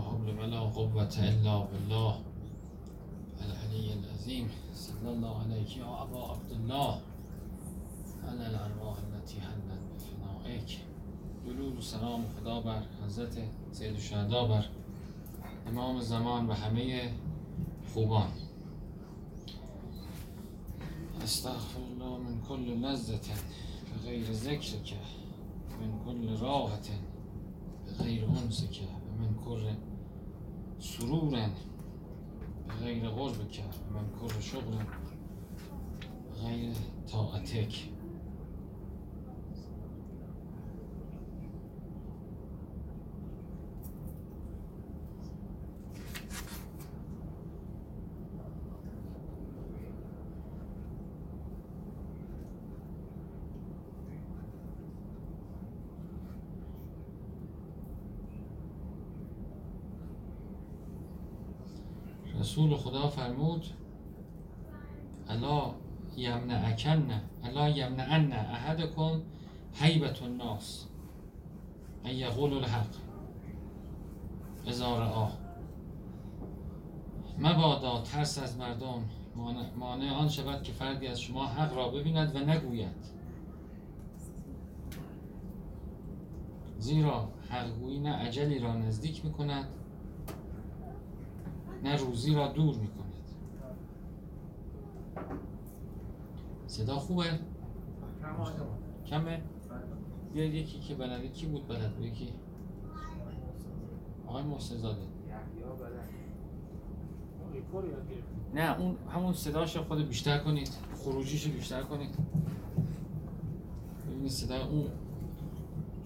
حول ولا قوة إلا بالله. العلي العظيم. صلى الله عليك يا أبا عبد الله. على الأرواح التي حلت بفنائك درود و سلام خدا بر حضرت سید الشهدا بر امام زمان و همه خوبان. استغفر الله من كل لذة بغير ذكرك من كل راحة بغير أنسك ومن كل سرور بغير قربك ومن كل شغل بغير طاعتك رسول خدا فرمود الا یمنعکن الا یمنعن احدکم حیبت الناس ان یقول الحق. اذا رآه مبادا ترس از مردم مانع- آن شود که فردی از شما حق را ببیند و نگوید. زیرا حقگویی نه اجلی را نزدیک می کند نه روزی را دور می کند صدا خوبه؟ کمه؟ بیاید یکی که بلده کی بود بلد بود یکی آقای محسن زاده نه اون همون صداش رو خود بیشتر کنید خروجیش رو بیشتر کنید ببینید صدای اون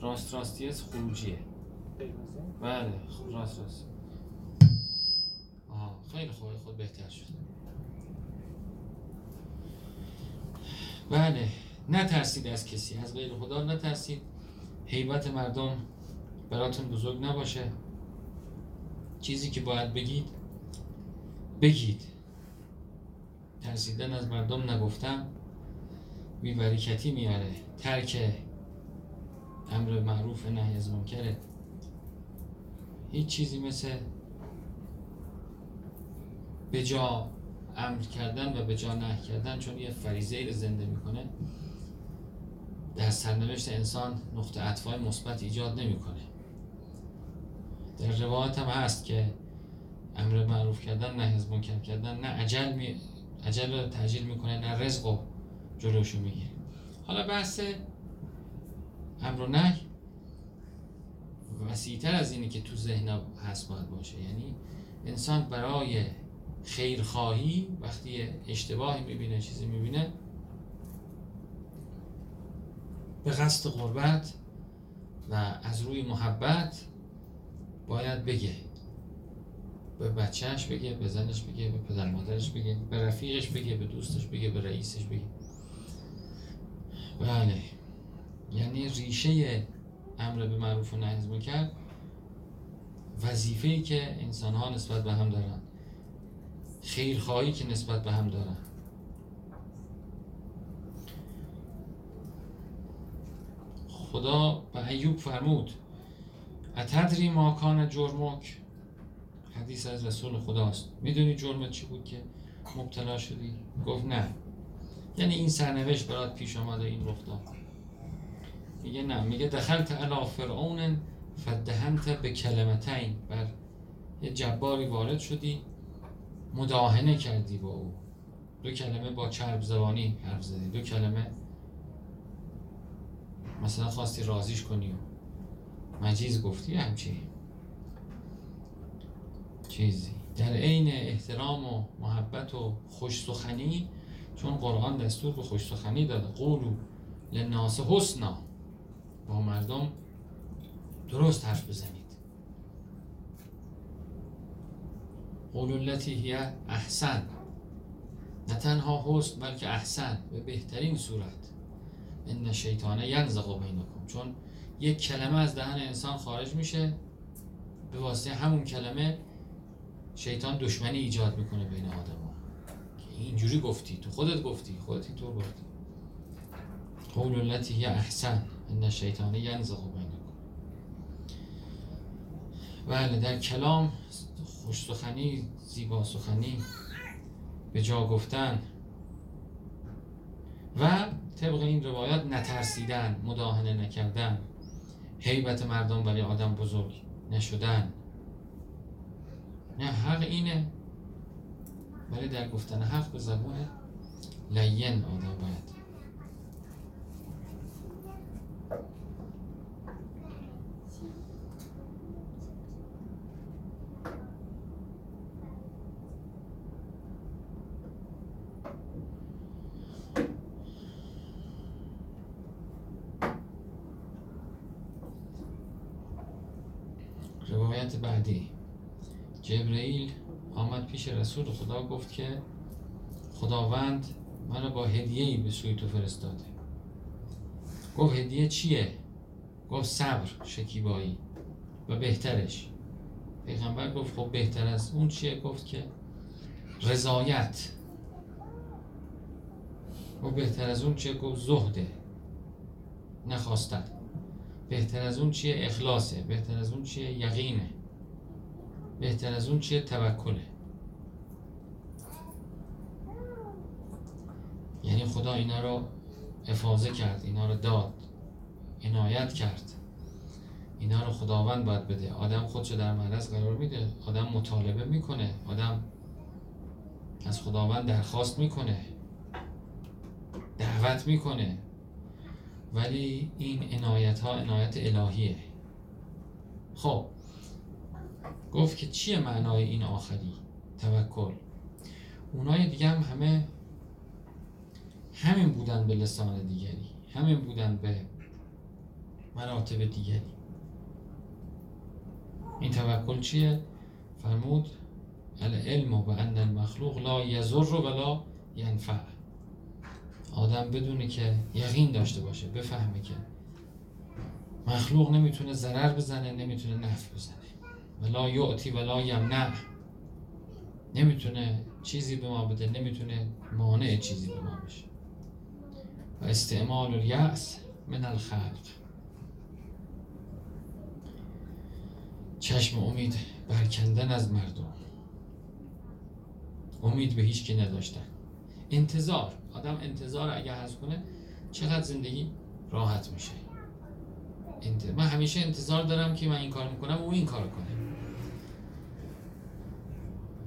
راست راستی است خروجیه بله راست راست خیلی خوبه خود بهتر شد. بله نترسید از کسی. از غیر خدا نترسید. حیبت مردم براتون بزرگ نباشه. چیزی که باید بگید بگید. ترسیدن از مردم نگفتم. بی برکتی میاره. ترک امر معروف نهی از منکره. هیچ چیزی مثل به جا امر کردن و به جا نهی کردن چون یه فریزه ای رو زنده می‌کنه در سرنوشت انسان نقطه عطفای مثبت ایجاد نمی‌کنه. در روایت هم هست که امر معروف کردن نه از منکر کردن نه عجل می عجل رو تعجیل می‌کنه نه رزق رو جلوشو می‌گیره. حالا بحث امر و نهی وسیعتر از اینی که تو ذهن هست باید باشه. یعنی انسان برای خیرخواهی وقتی اشتباهی می‌بینه چیزی می‌بینه به قصد قربت و از روی محبت باید بگه. به بچهش بگه به زنش بگه به پدر مادرش بگه به رفیقش بگه به دوستش بگه به رئیسش بگه. بله. یعنی ریشه امر به معروف و نهی از منکر وظیفه‌ای که انسان ها نسبت به هم دارن. خیرخواهی که نسبت به هم دارن. خدا به ایوب فرمود اتدری ما کان جرمک؟ حدیث از رسول خداست. می‌دونی جرمت چی بود که مبتلا شدی؟ گفت نه. یعنی این سرنوشت برات پیش آمده این رخ میگه نه. میگه دخلت علی فرعون فدهنت به کلمتین بر یه جباری وارد شدی. مداهنه کردی با او. دو کلمه با چرب زبانی حرف زدی. دو کلمه مثلا خواستی رازیش کنی و مجیز گفتی همچی چیزی. در عین احترام و محبت و خوش سخنی چون قرآن دستور به خوش سخنی داده. قولو لناس حسنا. با مردم درست حرف بزنید. قولو التي احسن. نه تنها حسن بلکه احسن به بهترین صورت. ان شیطان ینزغ بینکم. چون یک کلمه از دهن انسان خارج میشه به واسطه همون کلمه شیطان دشمنی ایجاد می‌کنه بین آدم ها اینجوری گفتی تو خودت گفتی خودت اینطور گفتی. قول التي هي احسن. ان الشیطان ینزغ بینکم. بله در کلام خوش سخنی زیبا سخنی. به جا گفتن. و طبق این روایات نترسیدن مداهنه نکردن. حیبت مردم برای آدم بزرگ نشدن. نه حق اینه. ولی در گفتن حق به زبون لین آدم باید روایت بعدی جبرئیل آمد پیش رسول خدا گفت که خداوند منو با هدیه ای به سوی تو فرستاده گفت هدیه چیه؟ گفت صبر شکیبایی و بهترش پیغمبر گفت خب بهتر از اون چیه؟ گفت که رضایت و بهتر از اون چیه؟ گفت زهده نخواستن بهتر از اون چیه؟ اخلاصه بهتر از اون چیه؟ یقینه بهتر از اون چیه؟ توکله یعنی خدا اینا رو افاظه کرد اینا رو داد عنایت کرد. اینا رو خداوند باید بده. آدم خودشو در معرض قرار میده. آدم مطالبه می‌کنه. آدم از خداوند درخواست می‌کنه. دعوت می‌کنه. ولی این عنایت ها عنایت الهیه. خب. گفت که چیه معنای این آخری توکل؟ اونای دیگه هم همه همین بودن به لسان دیگری همین بودن به مراتب دیگری. این توکل چیه؟ فرمود العلم و ان المخلوق لا یزر ولا ینفع. آدم بدونه که یقین داشته باشه بفهمه که مخلوق نمی‌تونه ضرر بزنه نمی‌تونه نفع بزنه. ولا یعطی ولا یمنع. نمی‌تونه چیزی به ما بده نمی‌تونه مانع چیزی به ما بشه. و استعمال الیأس من الخلق. چشم امید برکندن از مردم. امید به هیچ کی نداشتن. انتظار. آدم انتظار اگه حذف کنه چقدر زندگی راحت میشه. من همیشه انتظار دارم که من این کار می‌کنم و او این کار کنه.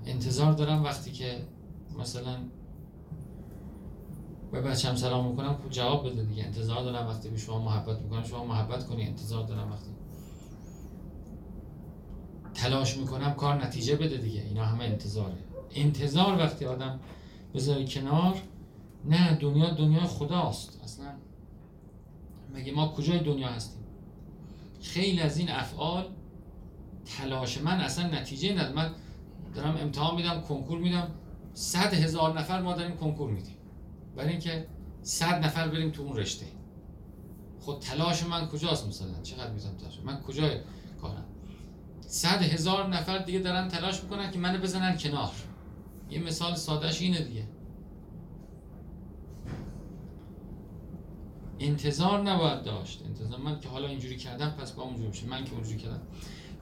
انتظار دارم وقتی که مثلا به بچم سلام می‌کنم. خب جواب بده دیگه. انتظار دارم وقتی به شما محبت می‌کنم. شما محبت کنی. انتظار دارم وقتی تلاش می‌کنم کار نتیجه بده دیگه. اینا همه انتظاره. انتظار وقتی آدم بذاری کنار نه دنیا دنیا خداست. اصلا مگه ما کجای دنیا هستیم؟ خیلی از این افعال تلاش من اصلا نتیجه نداره. من دارم امتحان میدم کنکور میدم. صد هزار نفر ما داریم کنکور میدیم. برای اینکه صد نفر بریم تو اون رشته. خود تلاش من کجاست مثلا؟ چقدر می‌تونم تلاش؟ من کجای کارم؟ صد هزار نفر دیگه دارن تلاش می‌کنن که منو بزنن کنار. یه مثال سادهش اینه دیگه. انتظار نباید داشت. انتظار من که حالا اینجوری کردم پس با اونجوری بشه من که اونجوری کردم.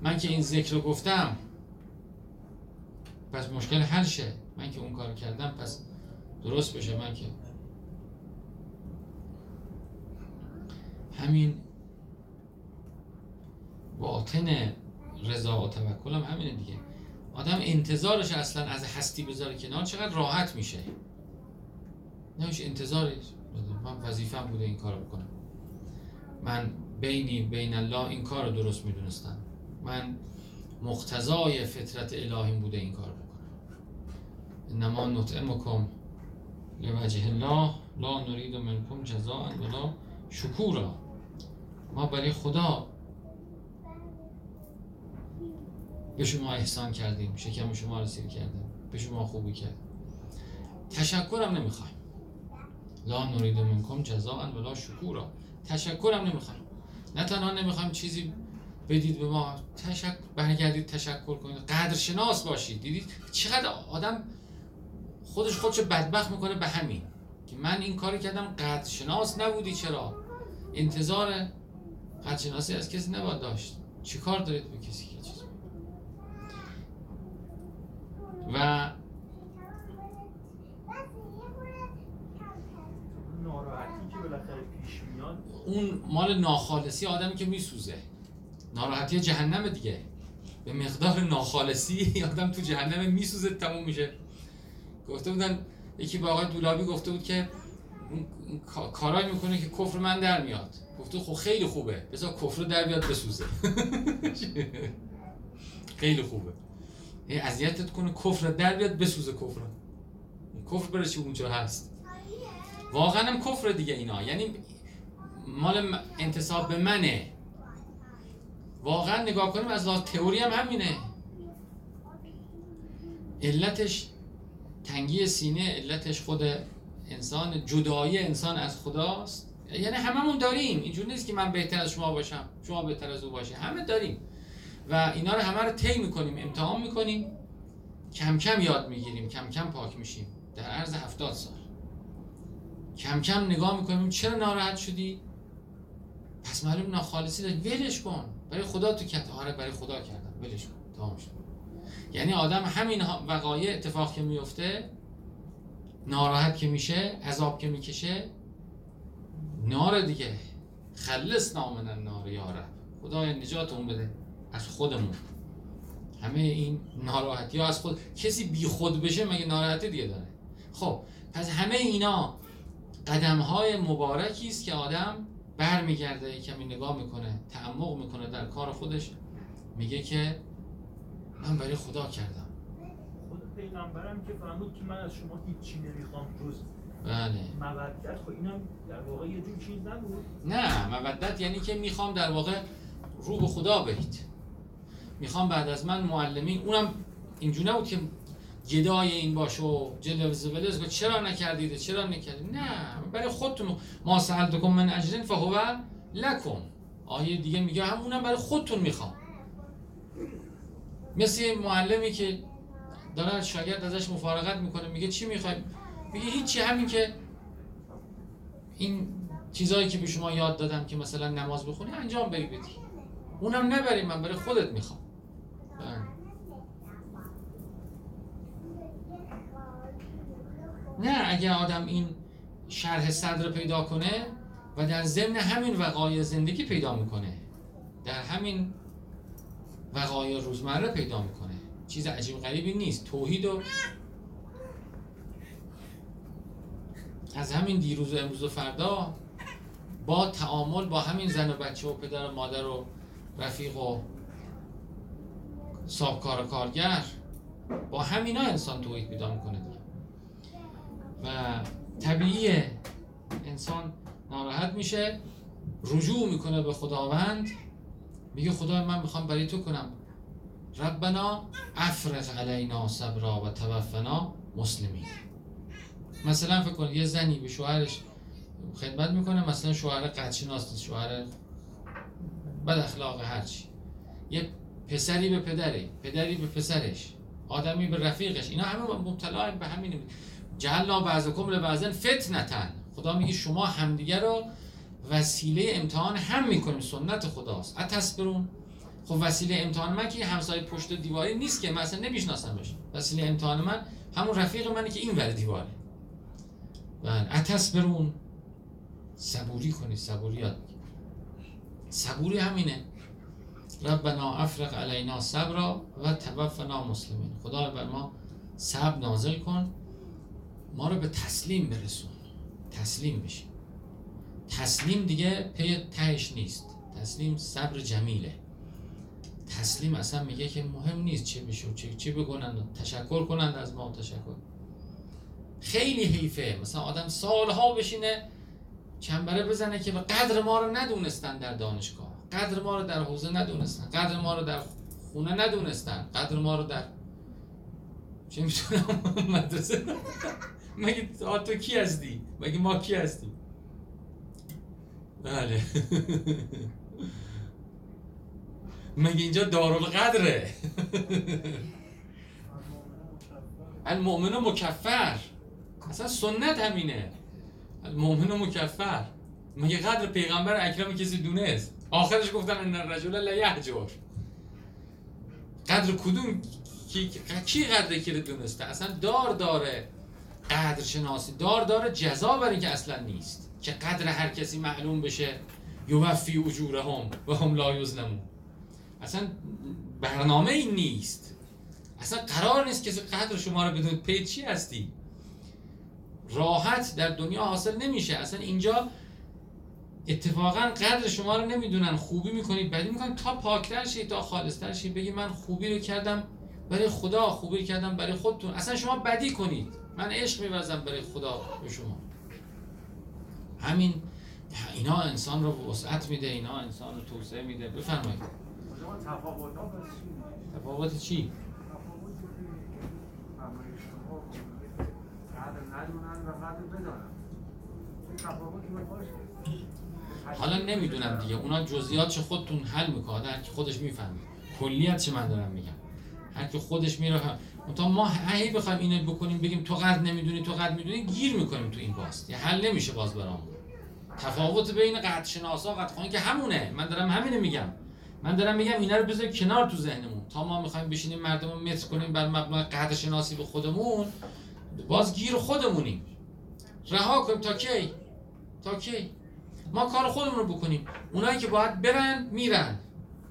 من که این ذکر رو گفتم پس مشکل حل شه من که اون کار کردم پس درست بشه. من که همین باطن رضا و توکل هم همینه دیگه. آدم انتظارش اصلا از هستی بذاره کنار چقدر راحت میشه. نمیش انتظارش من وظیفم بوده این کار بکنم. من بینی بین الله این کار رو درست می‌دونستم. من مقتضای فطرت الهیم بوده این کار بکنم. انما نطعمکم لوجه الله لا نرید منکم جزاء ولا شکورا. ما برای خدا به شما احسان کردیم شکم شما رو سیر کردیم به شما خوبی کرد تشکرم نمی‌خوایم. لا نرید منکم جزاء ولا شکورا. تشکرم نمی‌خوایم. نه تنها نمی‌خوایم چیزی بدید به ما تشکر برگردید تشکر کنید. قدرشناس باشید. دیدید چقدر آدم خودش خودش بدبخت می‌کنه به همین. که من این کاری کردم قدرشناس نبودی چرا؟ انتظار قدرشناسی از کسی نباید داشت. چی کار دارید به کسی که چیز و ناراحتی که بالاخره پیش میاد. اون مال ناخالصی آدمی که میسوزه. ناراحتی جهنم دیگه. به مقدار ناخالصی آدم تو جهنم میسوزه تموم میشه. گفته بودن یکی با آقای دولابی گفته بود که اون کارایی می‌کنه که کفر من در میاد. گفته خب خیلی خوبه. بذار کفر در بیاد بسوزه. خیلی خوبه. این اذیتت کنه کفر در بیاد بسوزه کفر کفر بره چی اونجا هست؟ واقعا هم کفر دیگه اینا. یعنی مال انتصاب به منه. واقعا نگاه کنیم از لحاظ تئوری هم همینه. علتش تنگی سینه علتش خود انسان جدایی انسان از خداست. یعنی هممون داریم. اینجور نیست که من بهتر از شما باشم. شما بهتر از او باشه همه داریم. و اینا رو همه رو طی می‌کنیم امتحان می‌کنیم کم کم یاد می‌گیریم. کم کم پاک میشیم. در عرض هفتاد سال. کم کم نگاه می‌کنیم چرا ناراحت شدی؟ پس معلوم ناخالصی داری. ولش کن. برای خدا تو کت. آره برای خدا کردم. ولش کن. تمام شد. یعنی آدم همین وقایع اتفاق که میفته ناراحت که میشه عذاب که می‌کشه نار دیگه. خلص نامن نار یاره خدای نجاتمون بده. از خودمون. همه این ناراحتی ها از خود کسی بی خود بشه مگه ناراحتی دیگه داره؟ خب پس همه اینا قدم های مبارکی است که آدم برمیگرده کمی نگاه می‌کنه تعمق می‌کنه در کار خودش. میگه که من برای خدا کردم. خود پیغمبرم که فرمود که من از شما هیچی نمی‌خوام جز بله. مودت خب اینم در واقع یه جور چیز نبود. نه مودت یعنی که می‌خوام در واقع رو به خدا برید می‌خوام بعد از من معلمین اونم اینجور نبود که گدای این باشه و جلوز ولز چرا نکردید؟ چرا نکردید؟ نه برای خودتون. ما سألتکم من اجرین فهو لکم. آیه دیگه میگه همونم برای خودتون می‌خوام. مثل معلمی که داره شاگرد ازش مفارقت می‌کنه میگه چی می‌خوای میگه هیچی همین که این چیزایی که به شما یاد دادم که مثلا نماز بخونی انجام بری بدی. اونم نبری من برای خودت می‌خوام. بله. نه اگه آدم این شرح صدر پیدا کنه و در ضمن همین وقایع زندگی پیدا می‌کنه. در همین وقایع روزمره پیدا می‌کنه. چیز عجیب غریبی نیست. توحید و از همین دیروز و امروز و فردا با تعامل با همین زن و بچه و پدر و مادر و رفیق و کار و کارگر با همینا انسان توحید پیدا می‌کنه و طبیعی انسان ناراحت میشه رجوع می‌کنه به خداوند. میگه خدا من می‌خوام برای تو کنم. ربنا افرغ علینا صبرا و توفنا مسلمین. مثلا فکر کن یه زنی به شوهرش خدمت می‌کنه مثلا شوهر قدشناس شوهر بد اخلاق هرچی. یه پسری به پدری پدری به پسرش آدمی به رفیقش اینا همه مبتلا به همین جعلنا بعضکم لبعضن فتنتن. خدا میگه شما همدیگه رو وسیله امتحان هم می‌کنیم سنت خداست. اتسبرون. خب وسیله امتحان من که همسایه پشت دیواری نیست که مثلا نمیشناسمش. وسیله امتحان من همون رفیق منه که این ور دیواره. بله. اتسبرون صبوری کنید صبوری یاد صبوری همینه. ربنا افرق علینا صبرا و توفنا مسلمین. خدا بر ما صبر نازل کن. ما رو به تسلیم برسون. تسلیم بشیم تسلیم دیگه پی تهش نیست. تسلیم صبر جمیله. تسلیم اصلا میگه که مهم نیست چه بشه چه چه بکنند تشکر کنند از ما تشکر. خیلی حیفه. مثلا آدم سالها بشینه چنبره بزنه که قدر ما رو ندونستن در دانشگاه. قدر ما رو در حوزه ندونستن. قدر ما رو در خونه ندونستن. قدر ما رو در چه می‌تونم مدرسه. مگه تو کی هستی؟ مگه ما کی هستیم؟ بله. مگه اینجا دارالقدره؟ المؤمن مکفر. اصلا سنت همینه. المؤمن مکفر. مگه قدر پیغمبر اکرم کسی دونست؟ آخرش گفتن ان الرجل لا یهجر. قدر کدوم؟ کی کی قدر کی دونسته؟ اصلا دار داره قدر شناسی دار داره جزا برای اینکه اصلا نیست. که قدر هر کسی معلوم بشه. یوفی اجورهم و هم لا یظلمون. اصلا برنامه این نیست. اصلا قرار نیست کسی قدر شما رو بدون پی چی هستی؟ راحت در دنیا حاصل نمیشه. اصلا اینجا اتفاقا قدر شما رو نمی‌دونن. خوبی می‌کنید بدی می‌کنید. تا پاکتر شید تا خالصتر شید. بگی من خوبی رو کردم برای خدا خوبی رو کردم برای خودتون. اصلا شما بدی کنید. من عشق میورزم برای خدا به شما. همین اینا انسان رو وسعت میده اینا انسان رو توسعه میده. بفرمایید. تفاوت چی؟ حالا نمی‌دونم دیگه. اونا جزئیاتش خودتون حل می‌کنه هر کی خودش می‌فهمه. کلیت چه من دارم میگم. هر کی خودش میره تا ما هی بخوایم اینو بکنیم بگیم تو قد نمی‌دونی تو قد می‌دونی گیر می‌کنیم تو این باست یه حل نمیشه باز برام تفاوت بین قد شناسا و قد که همونه. من دارم همینو میگم. من دارم میگم اینا رو بذار کنار تو ذهنمون. تا ما می‌خوایم بشینیم مردم رو متر کنیم بر مبنای قد شناسی به خودمون باز گیر خودمونیم. رها کنیم تا کی؟ تا کی؟ ما کار خودمون رو بکنیم. اونایی که باید برن میرن.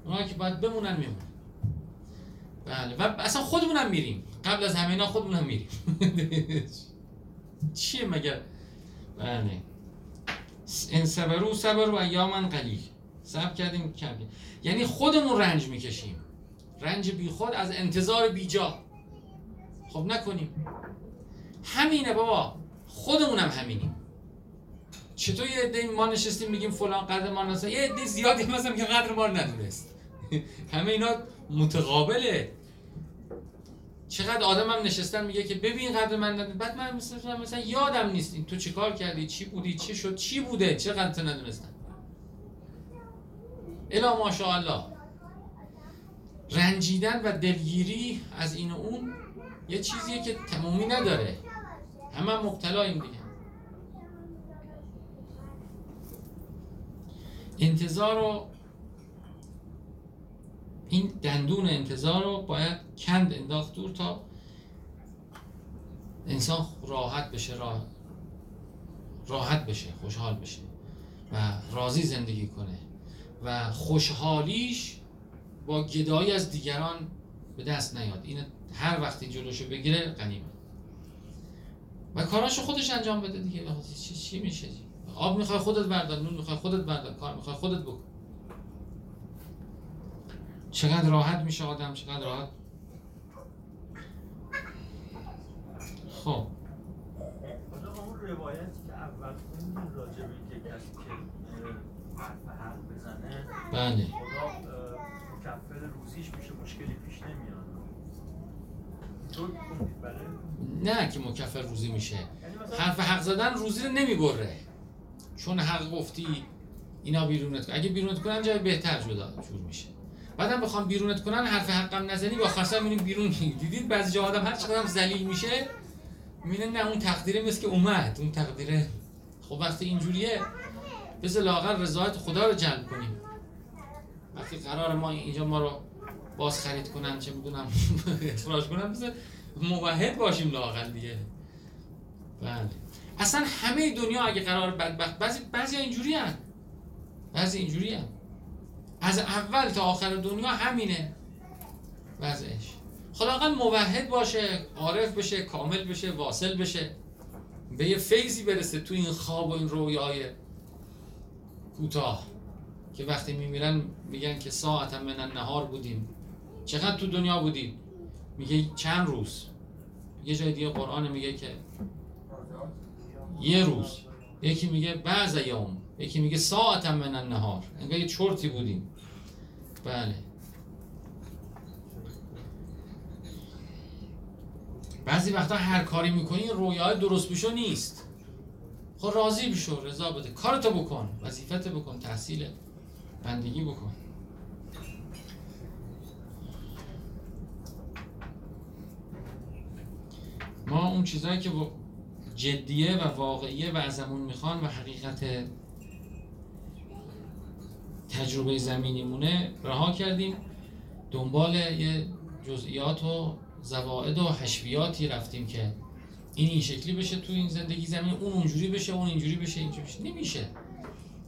اونایی که باید بمونن میمونن. بله. و اصلا خودمونم میریم. قبل از همه اینا خودمونم میریم. چیه مگر بله. این صبرو صبرو ایامن قلیل. صبر کردیم کردیم. یعنی خودمون رنج می‌کشیم. رنج بی خود از انتظار بیجا. خب نکنیم. همینه بابا. خودمونم همینیم. چطور یه عده ما نشستیم میگیم فلان قدر ما نست یه عده زیادی مثلا که قدر ما ندونست. همه اینا متقابله. چقدر آدم هم نشستن میگه که ببین قدر من ندونست. بعد من مثلا, مثلا یادم نیست این تو چیکار کردی؟ چی بودی؟ چی شد؟ چی بوده؟ چقدر تو ندونستن؟ الا ماشاءالله. رنجیدن و دلگیری از این و اون یه چیزیه که تمومی نداره. همه مبتلاییم دیگه. انتظار رو این دندون انتظار رو باید کند انداخت دور تا انسان راحت بشه راحت بشه خوشحال بشه و راضی زندگی کنه و خوشحالیش با گدایی از دیگران به دست نیاد. این هر وقتی جلوشو بگیره غنیمه و کاراشو خودش انجام بده دیگه. چی, چی میشه آب می‌خوای خودت بردار نون می‌خوای خودت بردار کار می‌خوای خودت بکن. چقدر راحت میشه آدم چقدر راحت. خب. اون روایتی که اول خوندیم راجع به اینکه کسی که حرف حق بزنه بله. خدا مکفل روزیش میشه مشکلی پیش نمیاد؟ نه که مکفر روزی میشه. حرف حق زدن روزی رو نمی‌بره. چون حق گفتی اینا بیرونت کن. اگه بیرونت کنن جای بهتر جدا جور میشه. بعدم بخوام بیرونت کنن حرف حقم نزنی با خاصا میریم بیرون. دیدید بعضی جا آدم هر چقدر ذلیل میشه می‌بینه نه اون تقدیره مثل که اومد اون تقدیره. خب وقتی اینجوریه بذار لاغر رضایت خدا رو جلب کنیم. وقتی قرار ما اینجا ما رو باز خرید کنن چه می‌دونم. اخراج کنن بذار موحد باشیم لاغر دیگه. بله. اصلا همه دنیا اگه قرار بدبخت بعضی بعضی اینجوری هن. بعضی اینجوری هن. از اول تا آخر دنیا همینه. وضعش خداقل موحد باشه عارف بشه کامل بشه واصل بشه. به یه فیضی برسه تو این خواب و این رویای کوتاه. که وقتی میمیرن میگن که ساعت من نهار بودیم. چقدر تو دنیا بودیم میگه چند روز؟ یه جای دیگه قرآن میگه که یه روز. یکی میگه بعض یوم. یکی میگه ساعت من النهار. انگار یه چرتی بودیم. بله. بعضی وقتا هر کاری می‌کنی رویای درست بشو نیست. خب راضی بشو رضا بده. کارتو بکن وظیفت بکن تحصیل بندگی بکن. ما اون چیزهایی که جدیه و واقعیه و ازمون می‌خوان و حقیقت تجربه زمینیمونه رها کردیم. دنبال یه جزئیات و زواعد و حشویاتی رفتیم که این این شکلی بشه تو این زندگی زمین اون اونجوری بشه اون اینجوری بشه اینجوری بشه. نمیشه.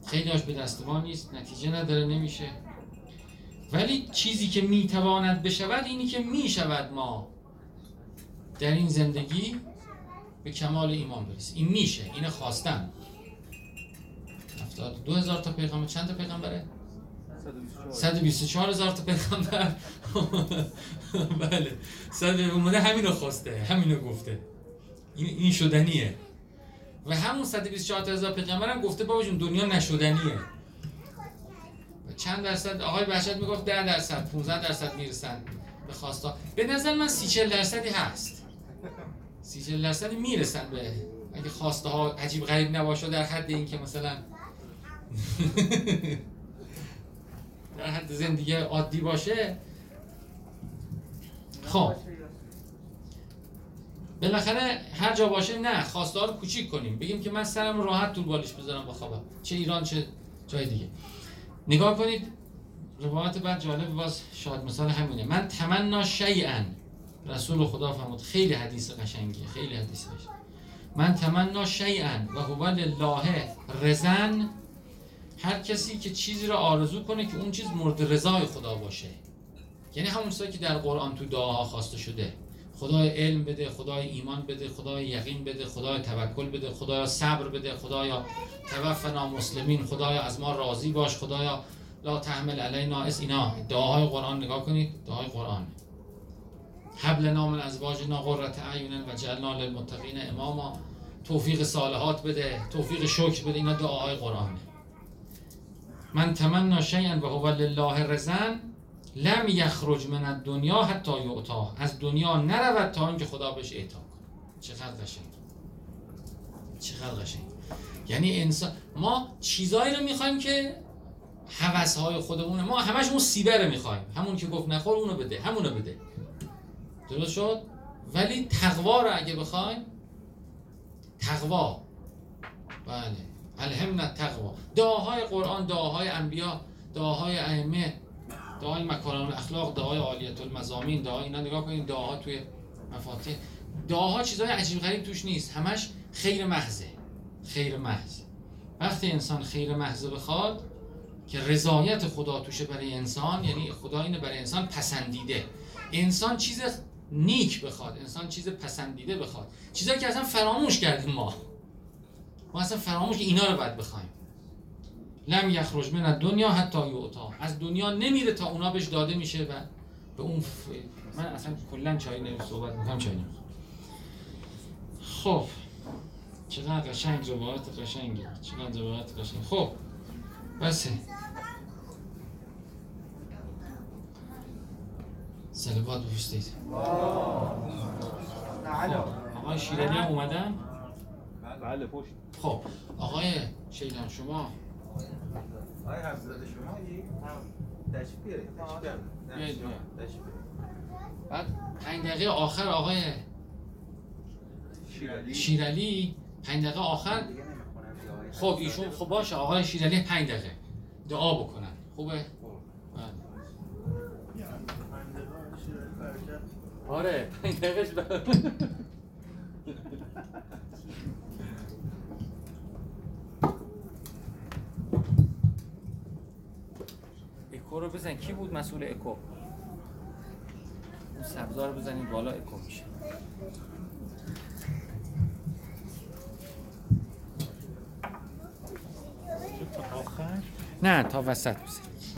خیلیاش به دست ما نیست نتیجه نداره نمیشه. ولی چیزی که می‌تواند بشود اینی که می‌شود ما. در این زندگی به کمال ایمان برسیم این میشه این خواستن. هفتاد دو هزار تا پیغمبر چند تا پیغمبره؟ 124 هزار تا پیغمبر. بله. صد اومده همینو خواسته همینو گفته. این این شدنیه. و همون 124 هزار پیغمبر هم گفته بابا جون دنیا نشدنیه. و چند درصد؟ آقای بهشت می‌گفت 10 درصد 15 درصد می‌رسن به خواستا. به نظر من 30 40 درصدی هست. 30 40 درصدی می‌رسن به اگه خواسته ها عجیب غریب نباشه در حد این که مثلا در حد زندگی عادی باشه. خب. بالاخره هر جا باشه نه خواسته رو کوچیک کنیم. بگیم که من سرم راحت طول بالش بذارم بخوابم چه ایران چه جای دیگه. نگاه کنید روایت بعد جالب باز شاید مثال همینه. من تمنا شیئا. رسول خدا فرمود خیلی حدیث قشنگیه خیلی حدیث من تمنا شیئا و هو لله رزن هر کسی که چیزی رو آرزو کنه که اون چیز مورد رضای خدا باشه. یعنی همون که در قرآن تو دعاها خواسته شده. خدای علم بده خدای ایمان بده خدای یقین بده خدای توکل بده خدای صبر بده خدایا توفنا مسلمین خدایا از ما راضی باش خدایا لا تحمل علینا اس. اینا دعاهای قرآن نگاه کنید دعای قرآن. حبل نام ازواجنا قرة اعین و جعلنا للمتقین اماما. توفیق صالحات بده توفیق شکر بده اینا دعاهای قرآنه. من تمنا شیئا و هو لله رزن لم یخرج من الدنیا حتی یعطا از دنیا نرود تا اینکه خدا بهش اعطا کنه. چقدر قشنگ. چقدر قشنگ. یعنی انسان ما چیزایی رو می‌خوایم که حوث های خودمونه. ما همش اون سیبه رو می‌خوایم. همون که گفت نخور اونو بده همونو بده. درست شد؟ ولی تقوا رو اگه بخوایم تقوا. بله. الهمنا تقوا. دعاهای قرآن دعاهای انبیا دعاهای ائمه دعای مکارم الاخلاق دعای عالیت المزامین دعای اینا. نگاه کنید دعاها توی مفاتیح. دعاها چیزای عجیب غریب توش نیست. همش خیر محضه. خیر محض. وقتی انسان خیر محض بخواد که رضایت خدا توشه برای انسان یعنی خدا اینه برای انسان پسندیده. انسان چیز نیک بخواد انسان چیز پسندیده بخواد. چیزایی که اصلا فراموش کردیم ما. ما اصلا فراموش که اینا رو باید بخوایم. لم یخرج من دنیا حتی یعطا از دنیا نمیره تا اونا بهش داده میشه و به اون ف... من اصلا کلا چای نمی صحبت می‌کنم چای نمی‌خوام خب. چقدر قشنگ روایت قشنگی چقدر روایت قشنگ. خب. بسه سلوات بفرستید آقای شیرانی هم اومدن؟ بله پشت. خب آقای شیلان شما؟ آقای حفظزاده شما تشریف بیارید. تشریف بیارید. بعد پنج دقیقه آخر آقای شیرالی. شیرالی پنج دقیقه آخر. خب ایشون خب باشه آقای شیرالی پنج دقیقه. دعا بکنن. خوبه؟ بله. آره. پنج دقیقهش اکو رو بزن. کی بود مسئول اکو؟ اون سبزا رو بزنید بالا اکو میشه. نه تا وسط بزن